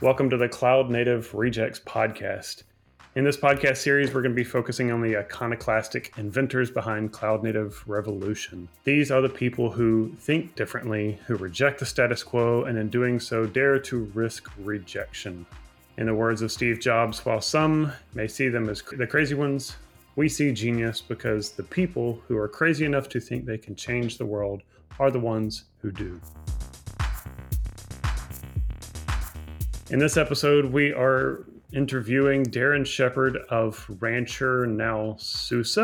Welcome to the Cloud Native Rejects podcast. In this podcast series, we're going to be focusing on the iconoclastic inventors behind cloud native revolution. These are the people who think differently, who reject the status quo, and in doing so, dare to risk rejection. In the words of Steve Jobs, while some may see them as the crazy ones, we see genius because the people who are crazy enough to think they can change the world are the ones who do. In this episode, we are interviewing Darren Shepherd of Rancher, now SUSE.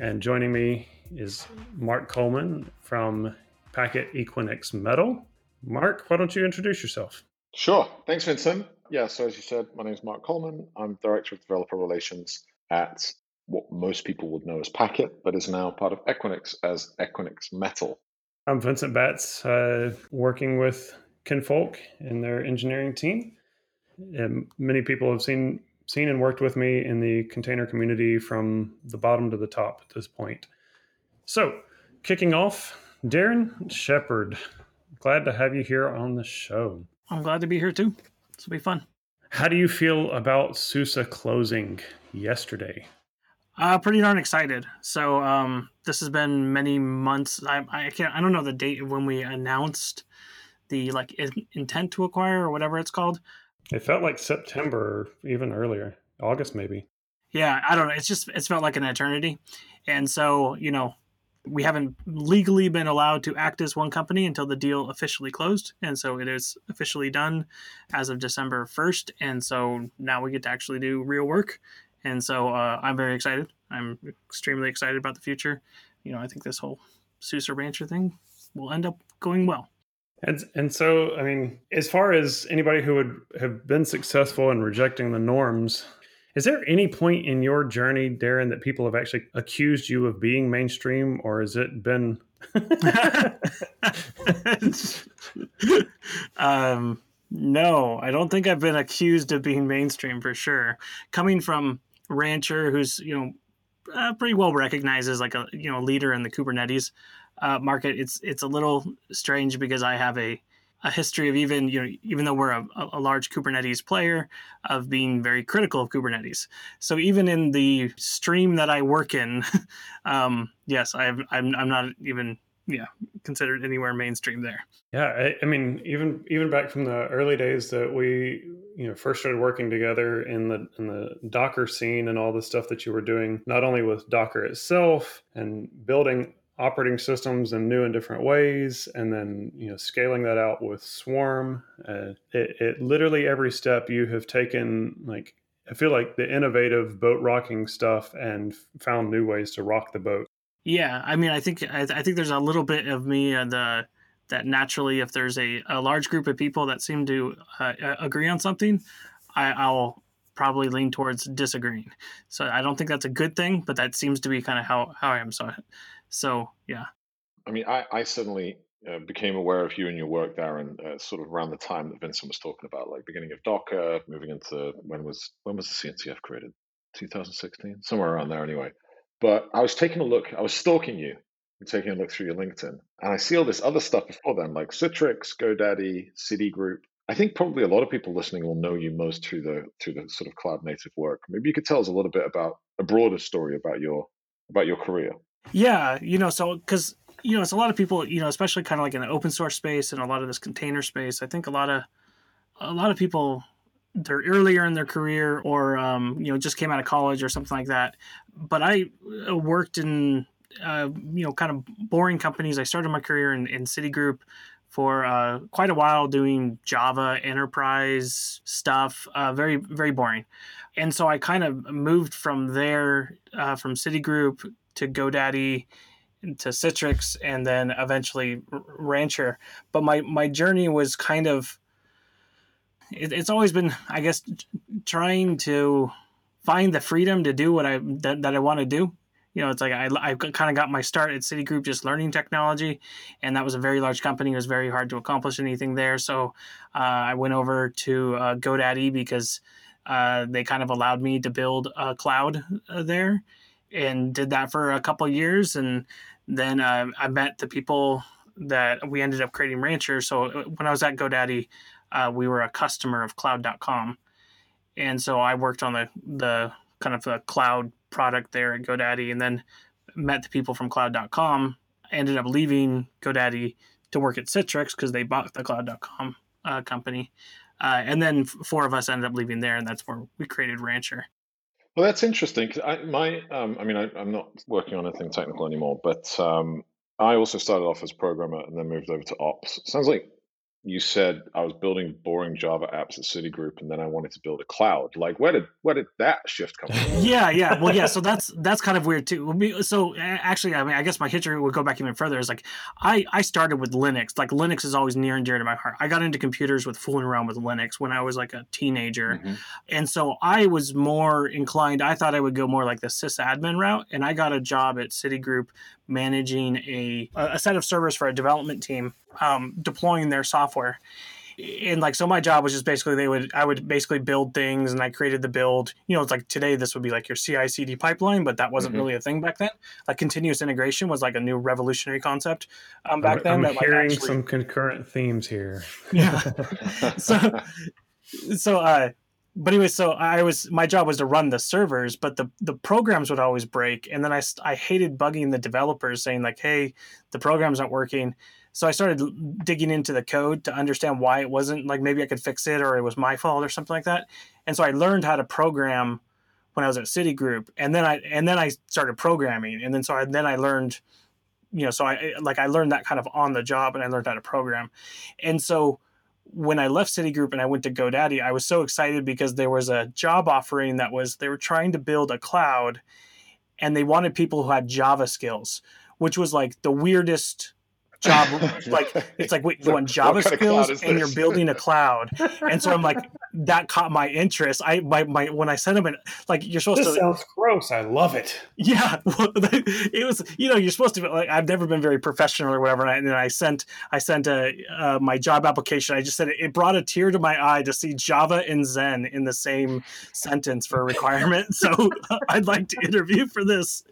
And joining me is Mark Coleman from Packet Equinix Metal. Mark, why don't you introduce yourself? Sure. Thanks, Vincent. Yeah, so as you said, my name is Mark Coleman. I'm Director of Developer Relations at what most people would know as Packet, but is now part of Equinix as Equinix Metal. I'm Vincent Batts, uh, working with Kinfolk and their engineering team. And many people have seen seen and worked with me in the container community from the bottom to the top at this point. So, kicking off, Darren Shepherd, glad to have you here on the show. I'm glad to be here too. This will be fun. How do you feel about SUSE closing yesterday? Uh, pretty darn excited. So um, this has been many months. I, I can't. I don't know the date of when we announced the like in, intent to acquire or whatever it's called. It felt like September, even earlier, August maybe. Yeah, I don't know. It's just it's felt like an eternity, and so you know we haven't legally been allowed to act as one company until the deal officially closed, and so it is officially done as of December first, and so now we get to actually do real work, and so uh, I'm very excited. I'm extremely excited about the future. You know, I think this whole SUSE Rancher thing will end up going well. And and so, I mean, as far as anybody who would have been successful in rejecting the norms, is there any point in your journey, Darren, that people have actually accused you of being mainstream, or has it been? um, no, I don't think I've been accused of being mainstream for sure. Coming from Rancher, who's you know uh, pretty well recognized as like a you know leader in the Kubernetes uh, market, it's it's a little strange because I have a a history of even you know even though we're a, a, large Kubernetes player of being very critical of Kubernetes. So even in the stream that I work in, um, yes, I have, I'm I'm not even yeah considered anywhere mainstream there. Yeah, I, I, mean even even back from the early days that we you know first started working together in the in the Docker scene and all the stuff that you were doing, not only with Docker itself and building operating systems in new and different ways and then you know scaling that out with swarm uh, it, it, literally every step you have taken like i feel like the innovative boat rocking stuff and found new ways to rock the boat. Yeah i mean i think i, I think there's a little bit of me uh, the that naturally if there's a, a large group of people that seem to uh, agree on something I, i'll probably lean towards disagreeing. So i don't think that's a good thing but that seems to be kind of how, how i am so so yeah. I mean, I, I suddenly uh, became aware of you and your work there, and uh, sort of around the time that Vincent was talking about, like beginning of Docker, moving into when was when was the CNCF created? 2016, somewhere around there, anyway. But I was taking a look. I was stalking you and taking a look through your LinkedIn, and I see all this other stuff before then, like Citrix, GoDaddy, Citigroup. I think probably a lot of people listening will know you most through the through the sort of cloud native work. Maybe you could tell us a little bit about a broader story about your about your career. Yeah, you know, so because you know, it's a lot of people, you know, especially kind of like in the open source space and a lot of this container space. I think a lot of a lot of people they're earlier in their career or um, you know just came out of college or something like that. But I uh, worked in uh, you know kind of boring companies. I started my career in, in Citigroup for uh, quite a while doing Java enterprise stuff. Uh, very very boring, and so I kind of moved from there uh, from Citigroup to GoDaddy to Citrix and then eventually Rancher. But my my journey was kind of it, it's always been I guess trying to find the freedom to do what I that, that I want to do. You know, it's like I, I kind of got my start at Citigroup just learning technology, and that was a very large company. It was very hard to accomplish anything there. So uh, I went over to uh, GoDaddy because uh, they kind of allowed me to build a cloud uh, there and did that for a couple years and then uh, i met the people that we ended up creating rancher so uh, when i was at godaddy uh, we were a customer of Cloud.com, and so I worked on the the kind of the cloud product there at GoDaddy, and then met the people from Cloud.com. Ended up leaving GoDaddy to work at Citrix because they bought the Cloud.com uh, company, uh, and then four of us ended up leaving there, and that's where we created Rancher. Well, that's interesting because I, my, um, I mean, I, am not working on anything technical anymore, but um, I also started off as a programmer and then moved over to ops. Sounds like you said I was building boring Java apps at Citigroup, and then I wanted to build a cloud. Like, where did where did that shift come from? yeah, yeah, well, yeah. So that's that's kind of weird too. So actually, I mean, I guess my history would go back even further. Is like I I started with Linux. Like Linux is always near and dear to my heart. I got into computers with fooling around with Linux when I was like a teenager, mm-hmm. and so I was more inclined. I thought I would go more like the sysadmin route, and I got a job at Citigroup managing a a set of servers for a development team um, deploying their software. And like so my job was just basically they would i would basically build things and i created the build. You know it's like today this would be like your ci cd pipeline but that wasn't mm-hmm. really a thing back then. Like continuous integration was like a new revolutionary concept um, back then i'm that, hearing like, actually... some concurrent themes here. Yeah. So so uh but anyway, so I was my job was to run the servers, but the the programs would always break, and then I I hated bugging the developers, saying like, "Hey, the program's not working." So I started digging into the code to understand why it wasn't like maybe I could fix it or it was my fault or something like that. And so I learned how to program when I was at Citigroup, and then I and then I started programming, and then so I, then I learned, you know, so I eh, like I learned that kind of on the job, and I learned how to program, and so when I left Citigroup and I went to GoDaddy, I was so excited because there was a job offering that was they were trying to build a cloud and they wanted people who had Java skills, which was like the weirdest job like it's like wait you want java skills and you're building a cloud. And so i'm like that caught my interest. I my, my when i sent him an like you're supposed this to sounds gross. I love it. Yeah. It was you know you're supposed to be like i've never been very professional or whatever. And i, and I sent i sent a uh, my job application. I just said it, it brought a tear to my eye to see java and Xen in the same sentence for a requirement. So i'd like to interview for this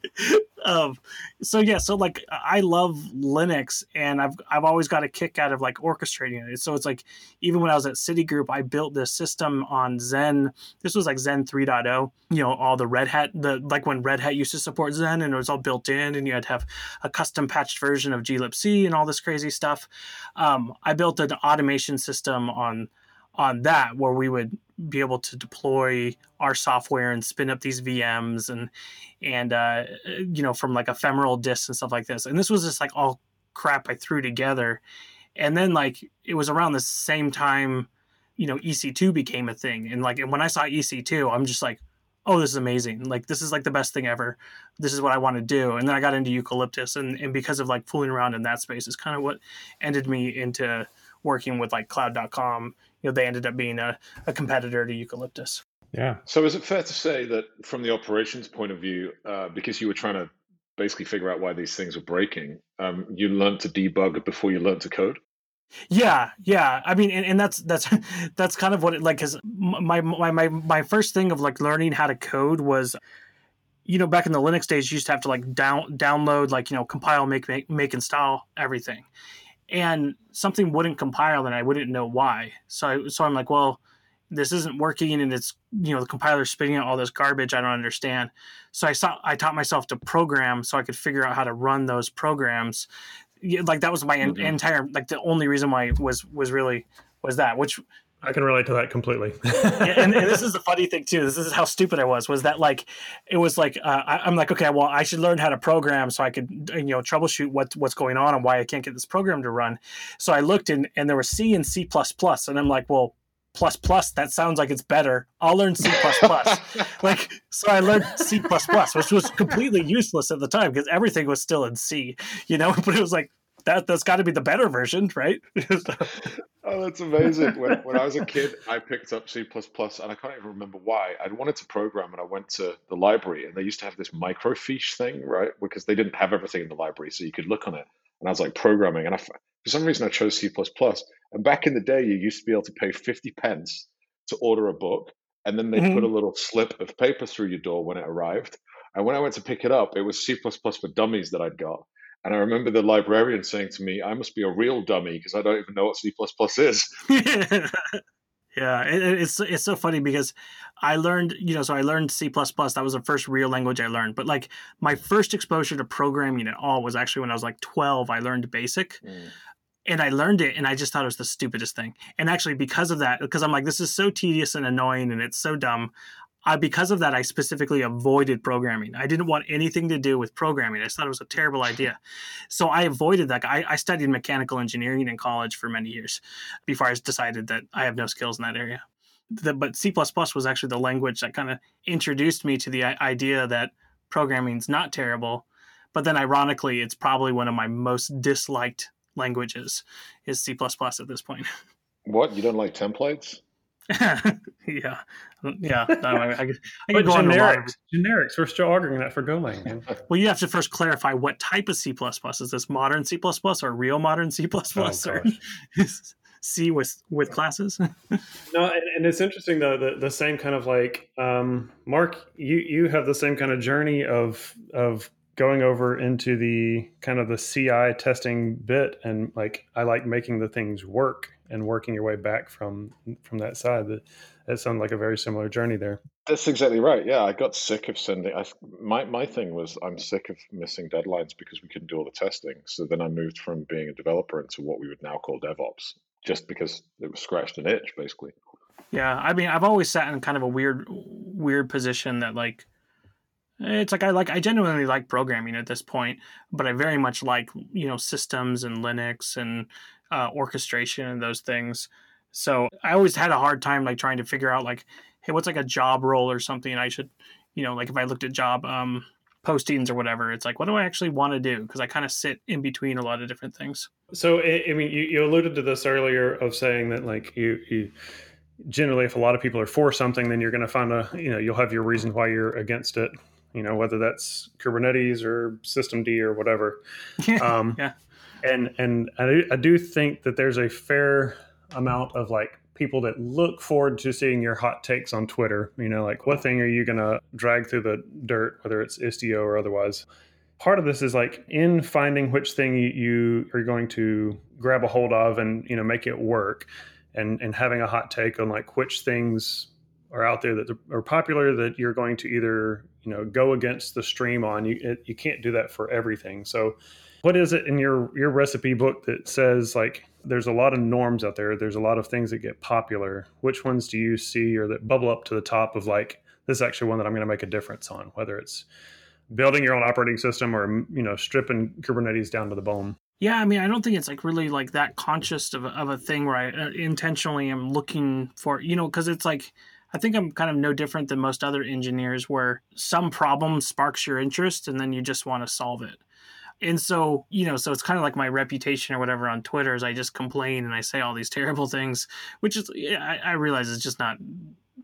um, so yeah, so like I love Linux, and I've I've always got a kick out of like orchestrating it. So it's like even when I was at Citigroup, I built this system on Xen. This was like Xen 3.0. You know, all the Red Hat, the like when Red Hat used to support Xen, and it was all built in, and you had to have a custom patched version of glibc and all this crazy stuff. Um, I built an automation system on on that where we would be able to deploy our software and spin up these VMs and and uh, you know from like ephemeral disks and stuff like this. And this was just like all crap I threw together. And then like it was around the same time, you know, EC2 became a thing. And like and when I saw EC2, I'm just like, oh, this is amazing. Like this is like the best thing ever. This is what I want to do. And then I got into eucalyptus and, and because of like fooling around in that space is kind of what ended me into working with like cloud.com you know they ended up being a, a competitor to Eucalyptus. Yeah. So is it fair to say that from the operations point of view, uh, because you were trying to basically figure out why these things were breaking, um, you learned to debug before you learned to code? Yeah, yeah. I mean, and, and that's that's that's kind of what it like. Because my my my my first thing of like learning how to code was you know, back in the Linux days, you used to have to like down download, like you know, compile, make, make, make, install everything and something wouldn't compile and I wouldn't know why. So I, so I'm like, well, this isn't working and it's you know the compiler's spitting out all this garbage I don't understand. So I saw I taught myself to program so I could figure out how to run those programs. Like that was my mm-hmm. entire like the only reason why was was really was that which I can relate to that completely. and, and, this is the funny thing too. This is how stupid I was. Was that like it was like uh, I, am like okay, well I should learn how to program so I could you know troubleshoot what what's going on and why I can't get this program to run. So I looked and and there was C and C plus plus, and I'm like, well plus plus that sounds like it's better i'll learn c plus plus like so i learned c plus plus which was completely useless at the time because everything was still in c you know but it was like that that's got to be the better version, right? oh, that's amazing. When, when I was a kid, I picked up C++, and I can't even remember why. I wanted to program, and I went to the library, and they used to have this microfiche thing, right? Because they didn't have everything in the library, so you could look on it. And I was like programming, and I, for some reason I chose C++. And back in the day, you used to be able to pay 50 pence to order a book, and then they mm-hmm. put a little slip of paper through your door when it arrived. And when I went to pick it up, it was C++ for Dummies that I'd got And I remember the librarian saying to me, I must be a real dummy because I don't even know what C is. yeah, it, it's it's so funny because I learned, you know, so I learned C. That was the first real language I learned. But like my first exposure to programming at all was actually when I was like 12. I learned BASIC. Mm and I learned it and I just thought it was the stupidest thing. And actually, because of that, because I'm like, this is so tedious and annoying and it's so dumb, I, because of that, I specifically avoided programming. I didn't want anything to do with programming. I just thought it was a terrible idea. So I avoided that. I, I studied mechanical engineering in college for many years before I decided that I have no skills in that area. The, but C was actually the language that kind of introduced me to the idea that programming is not terrible. But then, ironically, it's probably one of my most disliked languages is C at this point. What you don't like templates? yeah, yeah. No, I, I, I but generics, generics. We're still arguing that for Golang. well, you have to first clarify what type of C plus is this modern C plus or real modern C oh, or C with with classes. no, and, and, it's interesting though the the same kind of like um, Mark, you you have the same kind of journey of of going over into the kind of the CI testing bit, and like I like making the things work and working your way back from from that side. That that sounds like a very similar journey there. That's exactly right. Yeah, I got sick of sending. I, my my thing was I'm sick of missing deadlines because we couldn't do all the testing. So then I moved from being a developer into what we would now call DevOps, just because it was scratched an itch, basically. Yeah, I mean, I've always sat in kind of a weird weird position that like it's like I like I genuinely like programming at this point, but I very much like you know systems and Linux and uh, orchestration and those things. So I always had a hard time like trying to figure out like, hey, what's like a job role or something I should, you know, like if I looked at job um, postings or whatever, it's like, what do I actually want to do? Because I kind of sit in between a lot of different things. So I mean, you, you alluded to this earlier of saying that like you you generally if a lot of people are for something, then you're going to find a you know you'll have your reason why you're against it. You know whether that's Kubernetes or System D or whatever. Um, yeah and and I do, I do think that there's a fair amount of like people that look forward to seeing your hot takes on Twitter. You know, like what thing are you going to drag through the dirt, whether it's Istio or otherwise. Part of this is like in finding which thing you are going to grab a hold of and you know make it work, and and having a hot take on like which things are out there that are popular that you're going to either you know go against the stream on. You it, you can't do that for everything. So what is it in your your recipe book that says like there's a lot of norms out there there's a lot of things that get popular which ones do you see or that bubble up to the top of like this is actually one that i'm going to make a difference on whether it's building your own operating system or you know stripping kubernetes down to the bone yeah i mean i don't think it's like really like that conscious of a, of a thing where i uh, intentionally am looking for you know because it's like I think I'm kind of no different than most other engineers where some problem sparks your interest and then you just want to solve it. And so, you know, so it's kind of like my reputation or whatever on Twitter is I just complain and I say all these terrible things, which is I, I realize it's just not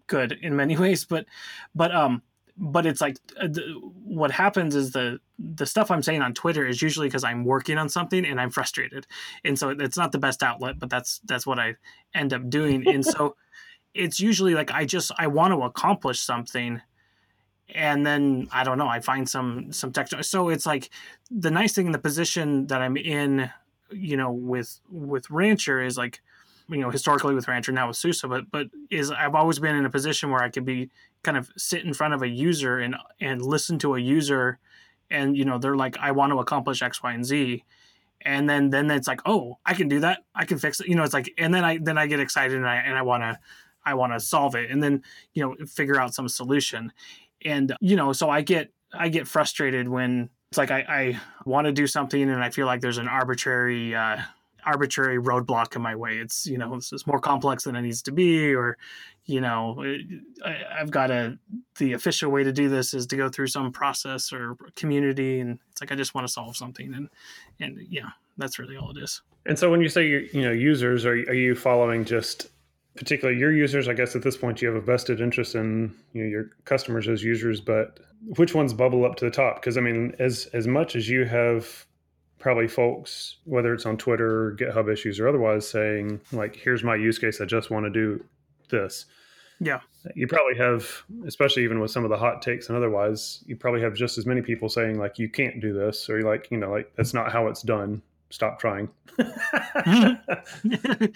good in many ways, but but um but it's like uh, what happens is the the stuff I'm saying on Twitter is usually because I'm working on something and I'm frustrated, and so it's not the best outlet, but that's that's what I end up doing, and so it's usually like I just I want to accomplish something, and then I don't know, I find some some text. So it's like the nice thing in the position that I'm in, you know, with with Rancher is like, you know, historically with Rancher now with SUSE, but but is I've always been in a position where I could be kind of sit in front of a user and and listen to a user, and you know they're like, I want to accomplish X, Y, and Z. And then, then it's like, oh, I can do that. I can fix it. You know, it's like, and then I, then I get excited and I, and I want to, I want to solve it and then, you know, figure out some solution and you know so i get i get frustrated when it's like i, I want to do something and i feel like there's an arbitrary uh, arbitrary roadblock in my way. It's you know it's, more complex than it needs to be or you know I, i've got a the official way to do this is to go through some process or community and it's like i just want to solve something and and yeah that's really all it is. And so when you say you you know users are, are you following just particularly your users i guess at this point you have a vested interest in you know, your customers as users but which ones bubble up to the top because i mean as as much as you have probably folks whether it's on twitter or github issues or otherwise saying like here's my use case i just want to do this Yeah. You probably have, especially even with some of the hot takes and otherwise, you probably have just as many people saying like you can't do this or like you know like that's not how it's done. Stop trying. I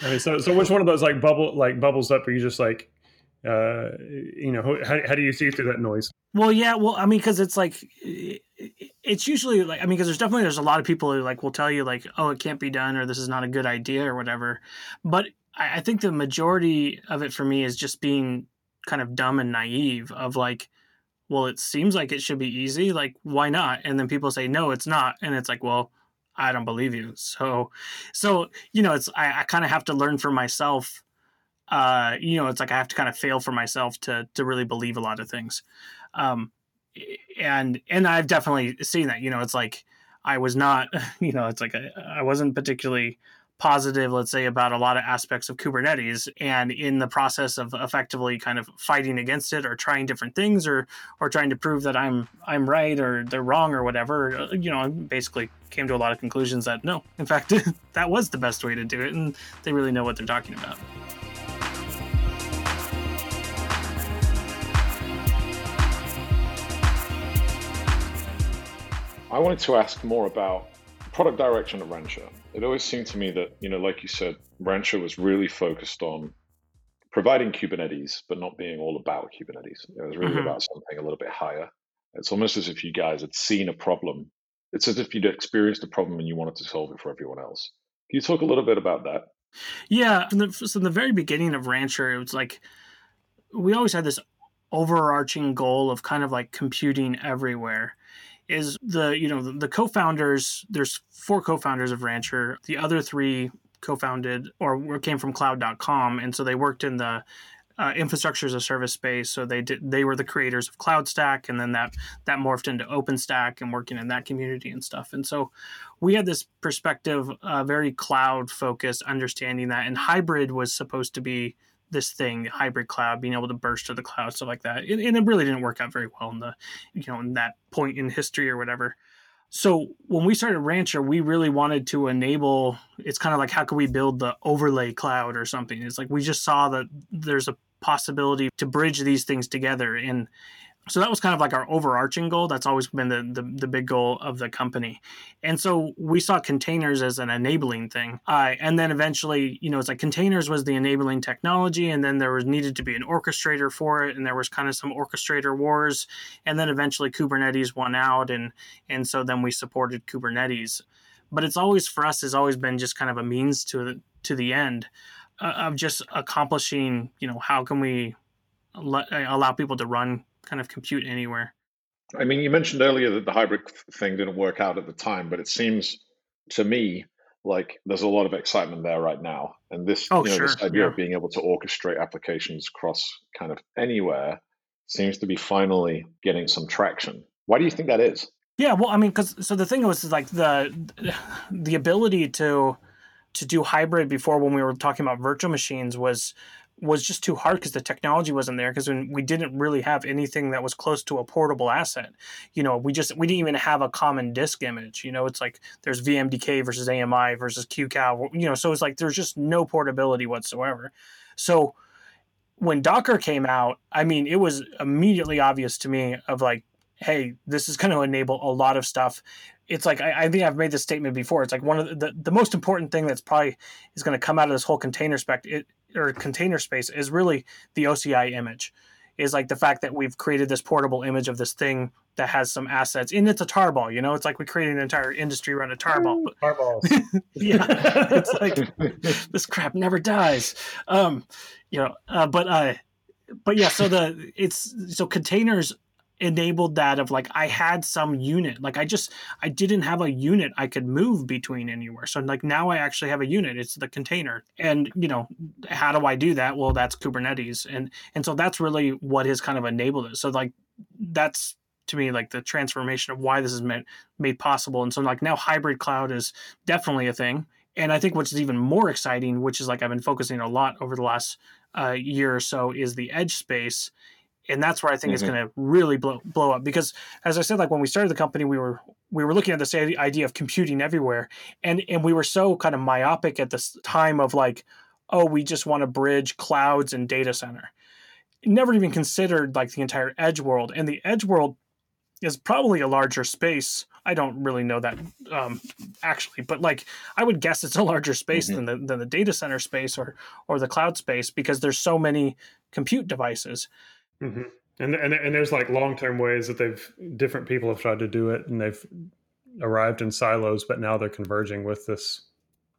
mean, so so which one of those like bubble like bubbles up? Are you just like, uh, you know, how, how do you see through that noise? Well, yeah. Well, I mean, because it's like, it's usually like, I mean, because there's definitely there's a lot of people who like will tell you like, oh, it can't be done or this is not a good idea or whatever. But I, I think the majority of it for me is just being kind of dumb and naive of like, well, it seems like it should be easy. Like, why not? And then people say, no, it's not. And it's like, well, I don't believe you. So, so you know, it's I, I kind of have to learn for myself. Uh, you know, it's like I have to kind of fail for myself to to really believe a lot of things. Um, and and I've definitely seen that. You know, it's like I was not. You know, it's like I, I wasn't particularly positive, let's say, about a lot of aspects of Kubernetes, and in the process of effectively kind of fighting against it or trying different things or or trying to prove that I'm I'm right or they're wrong or whatever, uh, you know, I basically came to a lot of conclusions that no, in fact, that was the best way to do it, and they really know what they're talking about. I wanted to ask more about product direction at Rancher it always seemed to me that, you know, like you said, Rancher was really focused on providing Kubernetes, but not being all about Kubernetes. It was really mm-hmm. about something a little bit higher. It's almost as if you guys had seen a problem. It's as if you'd experienced a problem and you wanted to solve it for everyone else. Can you talk a little bit about that? Yeah. From the, from the very beginning of Rancher, it was like we always had this overarching goal of kind of like computing everywhere is the you know the, the co-founders there's four co-founders of rancher. The other three co-founded or came from cloud.com and so they worked in the uh, infrastructure as a service space. So they did they were the creators of cloudstack and then that that morphed into openstack and working in that community and stuff. And so we had this perspective uh, very cloud focused understanding that and hybrid was supposed to be this thing, hybrid cloud, being able to burst to the cloud, stuff like that. And, and, it really didn't work out very well in the, you know, in that point in history or whatever. So when we started Rancher, we really wanted to enable. It's kind of like how can we build the overlay cloud or something? It's like we just saw that there's a possibility to bridge these things together and so that was kind of like our overarching goal. That's always been the, the, the, big goal of the company. And so we saw containers as an enabling thing. Uh, and then eventually you know it's like containers was the enabling technology and then there was needed to be an orchestrator for it and there was kind of some orchestrator wars. And then eventually kubernetes won out and and so then we supported kubernetes. But it's always for us has always been just kind of a means to the to the end uh, of just accomplishing you know how can we let, allow people to run kind of compute anywhere. I mean, you mentioned earlier that the hybrid thing didn't work out at the time, but it seems to me like there's a lot of excitement there right now. And this, oh, you know, sure. this idea yeah. of being able to orchestrate applications across kind of anywhere seems to be finally getting some traction. Why do you think that is? Yeah, well, I mean, because so the thing was like the the ability to to do hybrid before when we were talking about virtual machines was was just too hard because the technology wasn't there because we didn't really have anything that was close to a portable asset. You know we just we didn't even have a common disk image you know? It's like there's vmdk versus ami versus qcow you know so it's like there's just no portability whatsoever. So when docker came out i mean it was immediately obvious to me of like hey this is going to enable a lot of stuff. It's like I, I, think I've made this statement before. It's like one of the, the, the most important thing that's probably is going to come out of this whole container spec it, or container space is really the OCI image. Is like the fact that we've created this portable image of this thing that has some assets, and it's a tarball. You know, it's like we created an entire industry around a tarball. Tarballs. yeah, it's like this crap never dies. Um, you know, uh, but uh, but yeah. So the it's so containers enabled that of like I had some unit. Like I just I didn't have a unit I could move between anywhere. So like now I actually have a unit. It's the container. And you know, how do I do that? Well, that's Kubernetes. And and so that's really what has kind of enabled it. So like that's to me like the transformation of why this is made made possible. And so like now hybrid cloud is definitely a thing. And I think what's even more exciting, which is like I've been focusing a lot over the last uh, year or so, is the edge space and that's where I think mm-hmm. it's going to really blow blow up because as I said like when we started the company we were we were looking at this idea of computing everywhere. And and we were so kind of myopic at this time of like oh we just want to bridge clouds and data center. Never even considered like the entire edge world. And the edge world is probably a larger space. I don't really know that um, actually but like i would guess it's a larger space mm-hmm. than the than the data center space or or the cloud space because there's so many compute devices mm-hmm. and, and and there's like long-term ways that they've different people have tried to do it and they've arrived in silos but now they're converging with this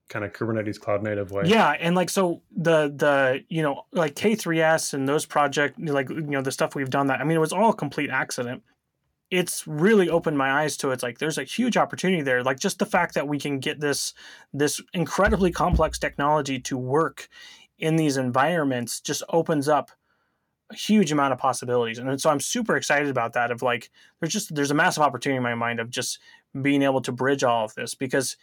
kind of Kubernetes cloud native way. Yeah, and like so the the you know like K3s and those project like you know the stuff we've done that I mean it was all a complete accident. It's really opened my eyes to it. It's like there's a huge opportunity there. Like just the fact that we can get this this incredibly complex technology to work in these environments just opens up a huge amount of possibilities. And so I'm super excited about that of like there's just there's a massive opportunity in my mind of just being able to bridge all of this because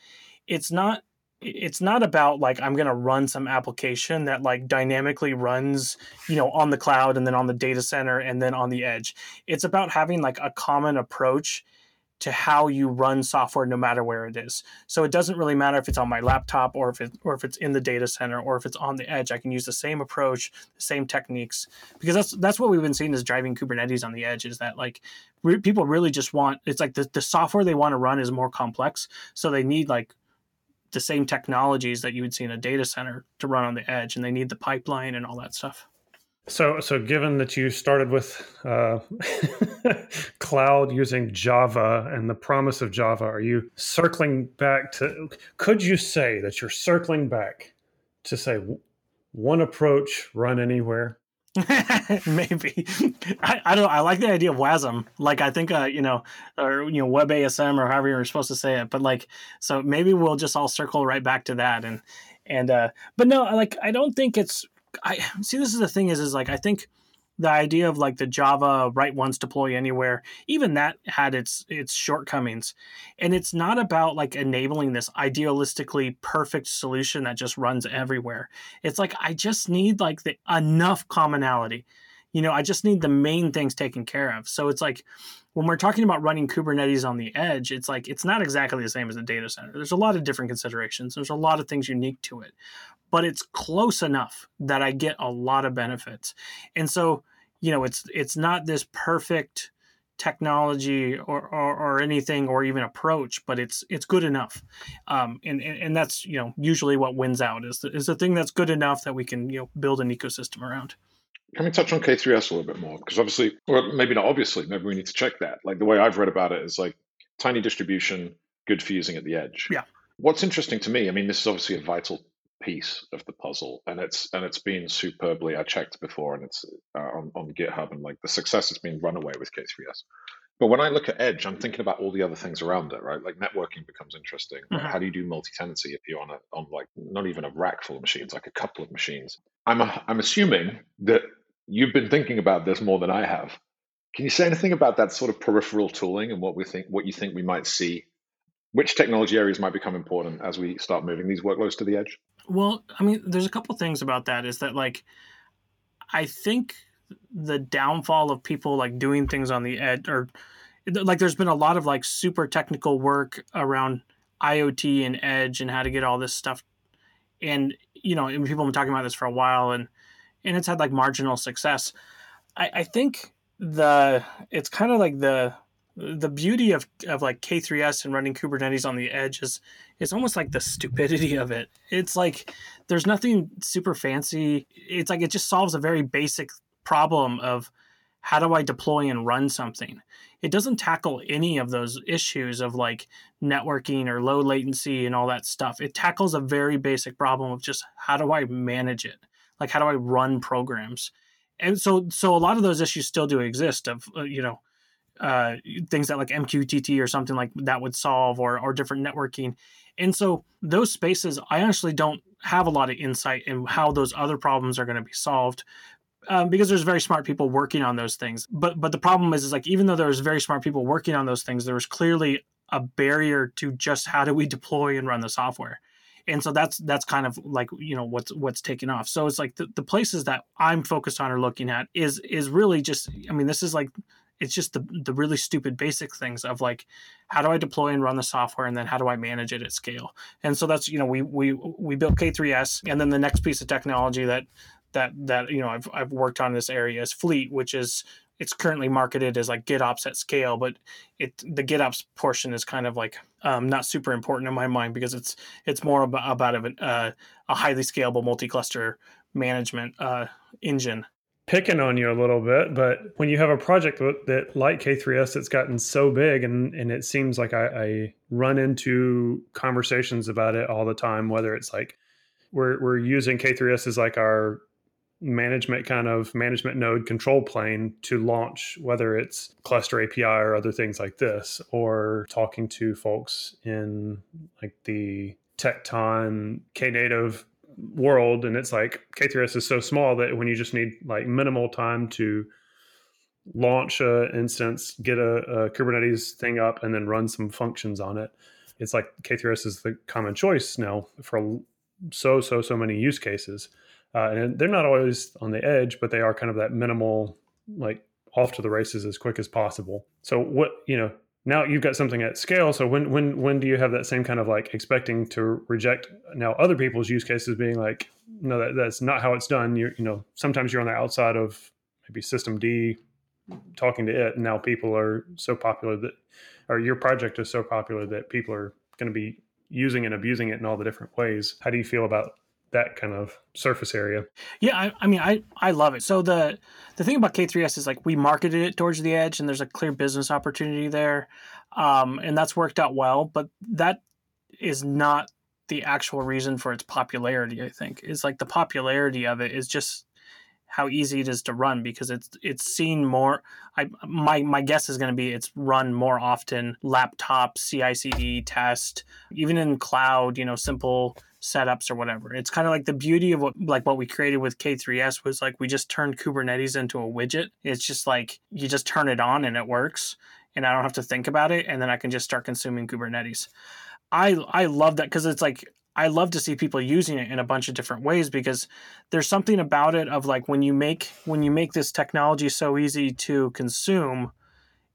it's not it's not about like i'm going to run some application that like dynamically runs you know on the cloud and then on the data center and then on the edge it's about having like a common approach to how you run software no matter where it is. So it doesn't really matter if it's on my laptop or if it or if it's in the data center or if it's on the edge. I can use the same approach the same techniques because that's that's what we've been seeing is driving kubernetes on the edge is that like re- people really just want it's like the, the software they want to run is more complex. So they need like the same technologies that you would see in a data center to run on the edge, and they need the pipeline and all that stuff. So, so given that you started with uh, cloud using Java and the promise of Java, are you circling back to? Could you say that you're circling back to say one approach, run anywhere? Maybe I, I don't. I like the idea of WASM. Like I think uh, you know, or you know, WebASM or however you're supposed to say it. But like, so maybe we'll just all circle right back to that. And and uh, but no, like I don't think it's. I see. This is the thing. Is is like I think the idea of like the Java write once deploy anywhere, even that had its its shortcomings. And it's not about like enabling this idealistically perfect solution that just runs everywhere. It's like I just need like the enough commonality. You know, I just need the main things taken care of. So it's like when we're talking about running Kubernetes on the edge, it's like it's not exactly the same as a data center. There's a lot of different considerations. There's a lot of things unique to it but it's close enough that I get a lot of benefits. And so, you know, it's it's not this perfect technology or, or, or anything or even approach, but it's it's good enough. Um, and, and, and that's you know usually what wins out is the, is the thing that's good enough that we can you know build an ecosystem around. Can we touch on K3S a little bit more? Because obviously, or maybe not obviously, maybe we need to check that. Like the way I've read about it is like tiny distribution, good for using at the edge. Yeah. What's interesting to me, I mean, this is obviously a vital piece of the puzzle and it's and it's been superbly i checked before and it's uh, on, on github and like the success has been runaway with k3s but when i look at edge i'm thinking about all the other things around it right? Like networking becomes interesting. Mm-hmm. how do you do multi-tenancy if you're on a on like not even a rack full of machines like a couple of machines? I'm a, i'm assuming that you've been thinking about this more than i have. Can you say anything about that sort of peripheral tooling and what we think what you think we might see which technology areas might become important as we start moving these workloads to the edge well, I mean, there's a couple things about that. Is that like, I think the downfall of people like doing things on the edge, or like, there's been a lot of like super technical work around IoT and edge and how to get all this stuff. And you know, people have been talking about this for a while, and and it's had like marginal success. I, I think the it's kind of like the the beauty of, of like K3S and running Kubernetes on the edge is is almost like the stupidity of it. It's like there's nothing super fancy. It's like it just solves a very basic problem of how do I deploy and run something. It doesn't tackle any of those issues of like networking or low latency and all that stuff. It tackles a very basic problem of just how do I manage it? Like how do I run programs? And so so a lot of those issues still do exist of uh, you know uh, things that like MQTT or something like that would solve, or or different networking. And so those spaces, I honestly don't have a lot of insight in how those other problems are going to be solved. Um, because there's very smart people working on those things, but but the problem is, is like even though there's very smart people working on those things, there was clearly a barrier to just how do we deploy and run the software and so that's that's kind of like you know what's what's taken off so it's like the, the places that i'm focused on or looking at is is really just i mean this is like it's just the the really stupid basic things of like how do I deploy and run the software and then how do I manage it at scale. And so that's you know we we we built K3S and then the next piece of technology that that that you know I've I've worked on this area is Fleet, which is it's currently marketed as like GitOps at scale, but it the GitOps portion is kind of like um, not super important in my mind because it's it's more about, about a, uh, a highly scalable multi-cluster management uh, engine. Picking on you a little bit, but when you have a project that, like K3S that's gotten so big, and and it seems like I, I run into conversations about it all the time, whether it's like we're we're using K3S as like our management kind of management node control plane to launch whether it's cluster api or other things like this or talking to folks in like the Tekton knative world and it's like k3s is so small that when you just need like minimal time to launch a instance get a, a kubernetes thing up and then run some functions on it it's like k3s is the common choice now for so so so many use cases uh, and they're not always on the edge, but they are kind of that minimal, like off to the races as quick as possible. So what you know now you've got something at scale. So when when when do you have that same kind of like expecting to reject now other people's use cases being like no that, that's not how it's done. You you know sometimes you're on the outside of maybe system D talking to it, and now people are so popular that or your project is so popular that people are going to be using and abusing it in all the different ways. How do you feel about that kind of surface area. Yeah, I, I, mean, I, I love it. So the the thing about K3S is like we marketed it towards the edge, and there's a clear business opportunity there, um, and that's worked out well. But that is not the actual reason for its popularity. I think is like the popularity of it is just how easy it is to run because it's it's seen more. I my my guess is going to be it's run more often laptop CI/CD test, even in cloud. You know, simple setups or whatever. It's kind of like the beauty of what like what we created with K3S was like we just turned Kubernetes into a widget. It's just like you just turn it on and it works and I don't have to think about it and then I can just start consuming Kubernetes. I I love that cuz it's like I love to see people using it in a bunch of different ways because there's something about it of like when you make when you make this technology so easy to consume,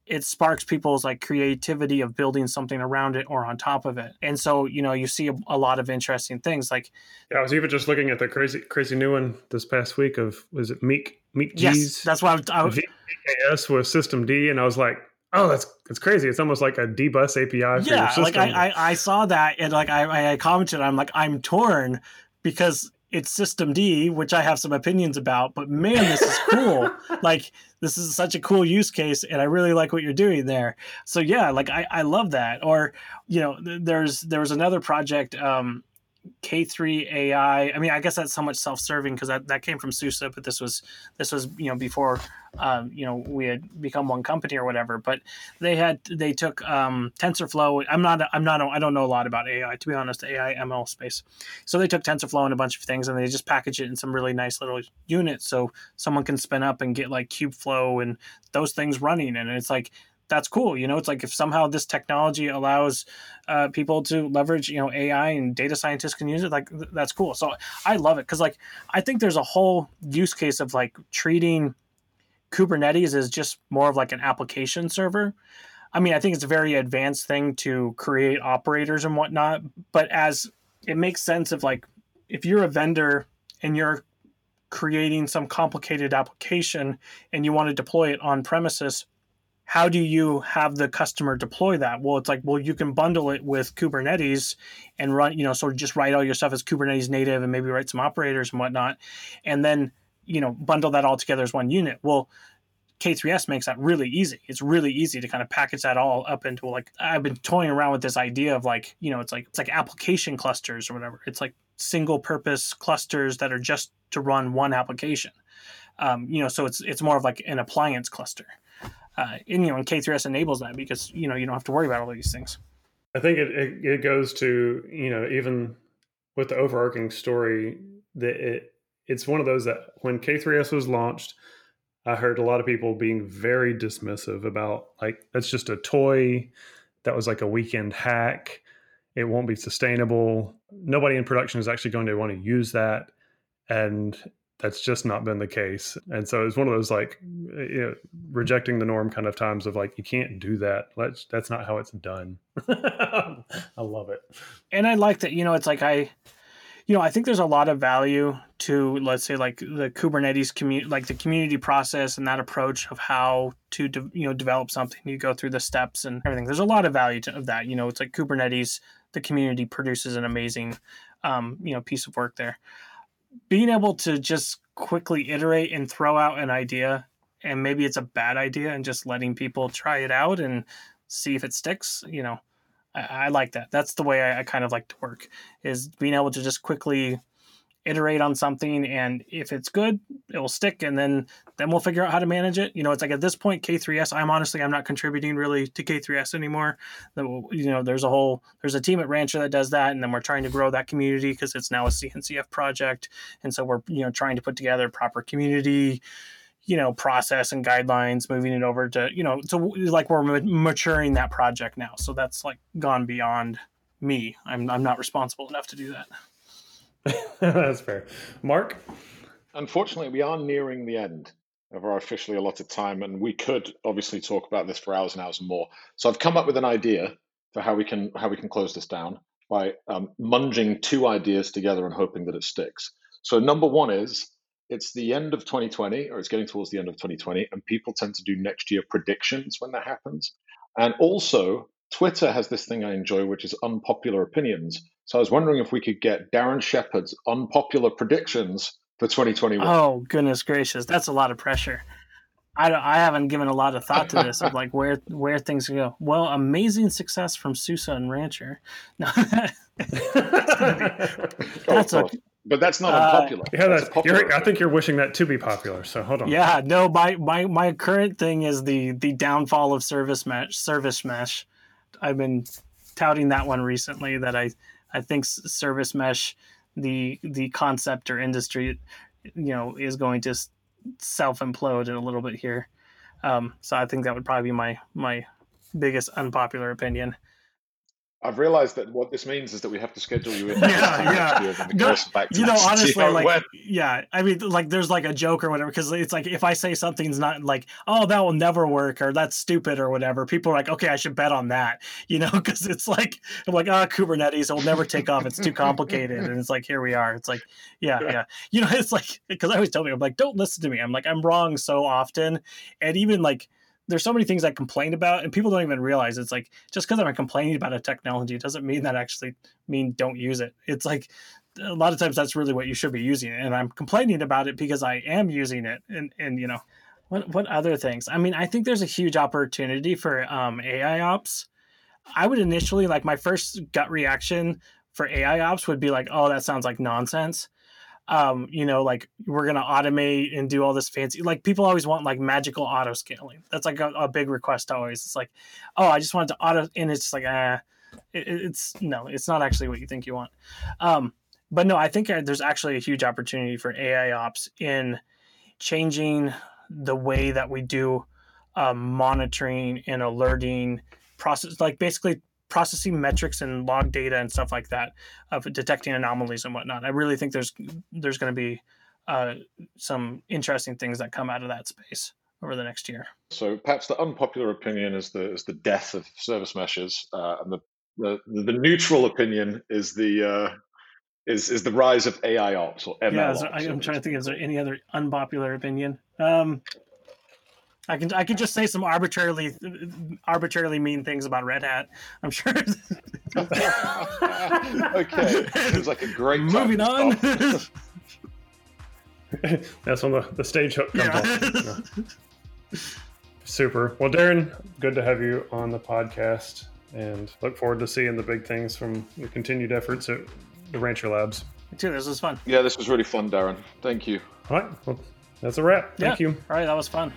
it sparks people's like creativity of building something around it or on top of it. And so, you know, you see a, a lot of interesting things like Yeah, I was even just looking at the crazy crazy new one this past week of was it Meek Meek G's Yes, that's what I was I VKS with System D and I was like, Oh, that's that's crazy. It's almost like a dbus API. yeah, like I, I, I saw that and like I I commented, I'm like, I'm torn because it's System D, which I have some opinions about, but man, this is cool. like this is such a cool use case, and I really like what you're doing there. So yeah, like I, I love that. Or you know, there's there was another project um, K3 AI. I mean, I guess that's somewhat self-serving because that, that came from SUSE, but this was this was you know before um, you know we had become one company or whatever. But they had they took um, TensorFlow. I'm not I'm not I don't know a lot about AI to be honest, AI ML space. So they took TensorFlow and a bunch of things and they just package it in some really nice little units so someone can spin up and get like Kubeflow and those things running. And it's like that's cool. You know, it's like if somehow this technology allows uh, people to leverage, you know, AI and data scientists can use it, like th- that's cool. So I love it because, like, I think there's a whole use case of like treating Kubernetes as just more of like an application server. I mean, I think it's a very advanced thing to create operators and whatnot, but as it makes sense of like if you're a vendor and you're creating some complicated application and you want to deploy it on premises how do you have the customer deploy that? Well, it's like, well, you can bundle it with Kubernetes and run, you know, sort of just write all your stuff as Kubernetes native and maybe write some operators and whatnot. And then, you know, bundle that all together as one unit. Well, K3S makes that really easy. It's really easy to kind of package that all up into like I've been toying around with this idea of like, you know, it's like it's like application clusters or whatever. It's like single purpose clusters that are just to run one application. Um, you know, so it's it's more of like an appliance cluster uh, and, you know, and K3S enables that because you know you don't have to worry about all these things. I think it, it, it goes to you know even with the overarching story that it it's one of those that when K3S was launched, I heard a lot of people being very dismissive about like that's just a toy that was like a weekend hack. It won't be sustainable. Nobody in production is actually going to want to use that. And that's just not been the case. And so it's one of those like you know, rejecting the norm kind of times of like you can't do that. Let's that's not how it's done. I love it. And I like that, you know, it's like I you know, I think there's a lot of value to let's say like the Kubernetes community, like the community process and that approach of how to de- you know develop something. You go through the steps and everything. There's a lot of value to, of that. You know, it's like Kubernetes. The community produces an amazing, um, you know, piece of work there. Being able to just quickly iterate and throw out an idea, and maybe it's a bad idea, and just letting people try it out and see if it sticks. You know, I, I like that. That's the way I, I kind of like to work. Is being able to just quickly iterate on something and if it's good it will stick and then then we'll figure out how to manage it. You know it's like at this point k3s i'm honestly i'm not contributing really to k3s anymore. You know there's a whole there's a team at rancher that does that and then we're trying to grow that community because it's now a cncf project and so we're you know trying to put together proper community you know process and guidelines moving it over to you know so like we're maturing that project now. So that's like gone beyond me. I'm, I'm not responsible enough to do that That's fair. Mark? Unfortunately, we are nearing the end of our officially allotted time, and we could obviously talk about this for hours and hours and more. So I've come up with an idea for how we can how we can close this down by um, munging two ideas together and hoping that it sticks. So number one is it's the end of 2020, or it's getting towards the end of 2020, and people tend to do next year predictions when that happens. And also, Twitter has this thing I enjoy, which is unpopular opinions. So I was wondering if we could get Darren Shepherd's unpopular predictions for 2021. Oh goodness gracious, that's a lot of pressure. I, I haven't given a lot of thought to this of like where where things go. Well, amazing success from SUSE and Rancher. No, that's a, but that's not unpopular. Uh, yeah, that's, that's I think you're wishing that to be popular. So hold on. Yeah, no, my my my current thing is the the downfall of service mesh. Service mesh. I've been touting that one recently. That I I think service mesh, the the concept or industry, you know, is going to self implode a little bit here. Um, so I think that would probably be my my biggest unpopular opinion. I've realized that what this means is that we have to schedule you in. yeah, yeah. No, you know, honestly, like, went. yeah, I mean, like, there's like a joke or whatever, because it's like if I say something's not like, oh, that will never work, or that's stupid, or whatever, people are like, okay, I should bet on that, you know, because it's like, I'm like, ah, oh, Kubernetes, it'll never take off, it's too complicated, and it's like, here we are, it's like, yeah, yeah, you know, it's like, because I always tell people, I'm like, don't listen to me, I'm like, I'm wrong so often, and even like there's so many things I complain about, and people don't even realize it's like just because I'm complaining about a technology doesn't mean that actually mean don't use it. It's like a lot of times that's really what you should be using, and I'm complaining about it because I am using it, and and you know what what other things? I mean, I think there's a huge opportunity for um, AI ops. I would initially like my first gut reaction for AI ops would be like, oh, that sounds like nonsense um, you know, like we're gonna automate and do all this fancy. Like people always want like magical auto scaling. That's like a, a big request always. It's like, oh, I just wanted to auto, and it's just like, ah, it, it's no, it's not actually what you think you want. Um, but no, I think uh, there's actually a huge opportunity for AI ops in changing the way that we do um, monitoring and alerting process, like basically processing metrics and log data and stuff like that of detecting anomalies and whatnot. I really think there's there's going to be uh, some interesting things that come out of that space over the next year. So perhaps the unpopular opinion is the is the death of service meshes, uh, and the, the the neutral opinion is the uh, is is the rise of AI ops or ML. Yeah, there, I'm trying to think. Is there any other unpopular opinion? Um, I can I can just say some arbitrarily arbitrarily mean things about Red Hat. I'm sure. okay, seems like a great. Moving on. That's when the, the stage hook comes yeah. Yeah. Super. Well, Darren, good to have you on the podcast, and look forward to seeing the big things from your continued efforts at the Rancher Labs. Me too. This was fun. Yeah, this was really fun, Darren. Thank you. All right. Well, that's a wrap. Thank yeah. you. All right. That was fun.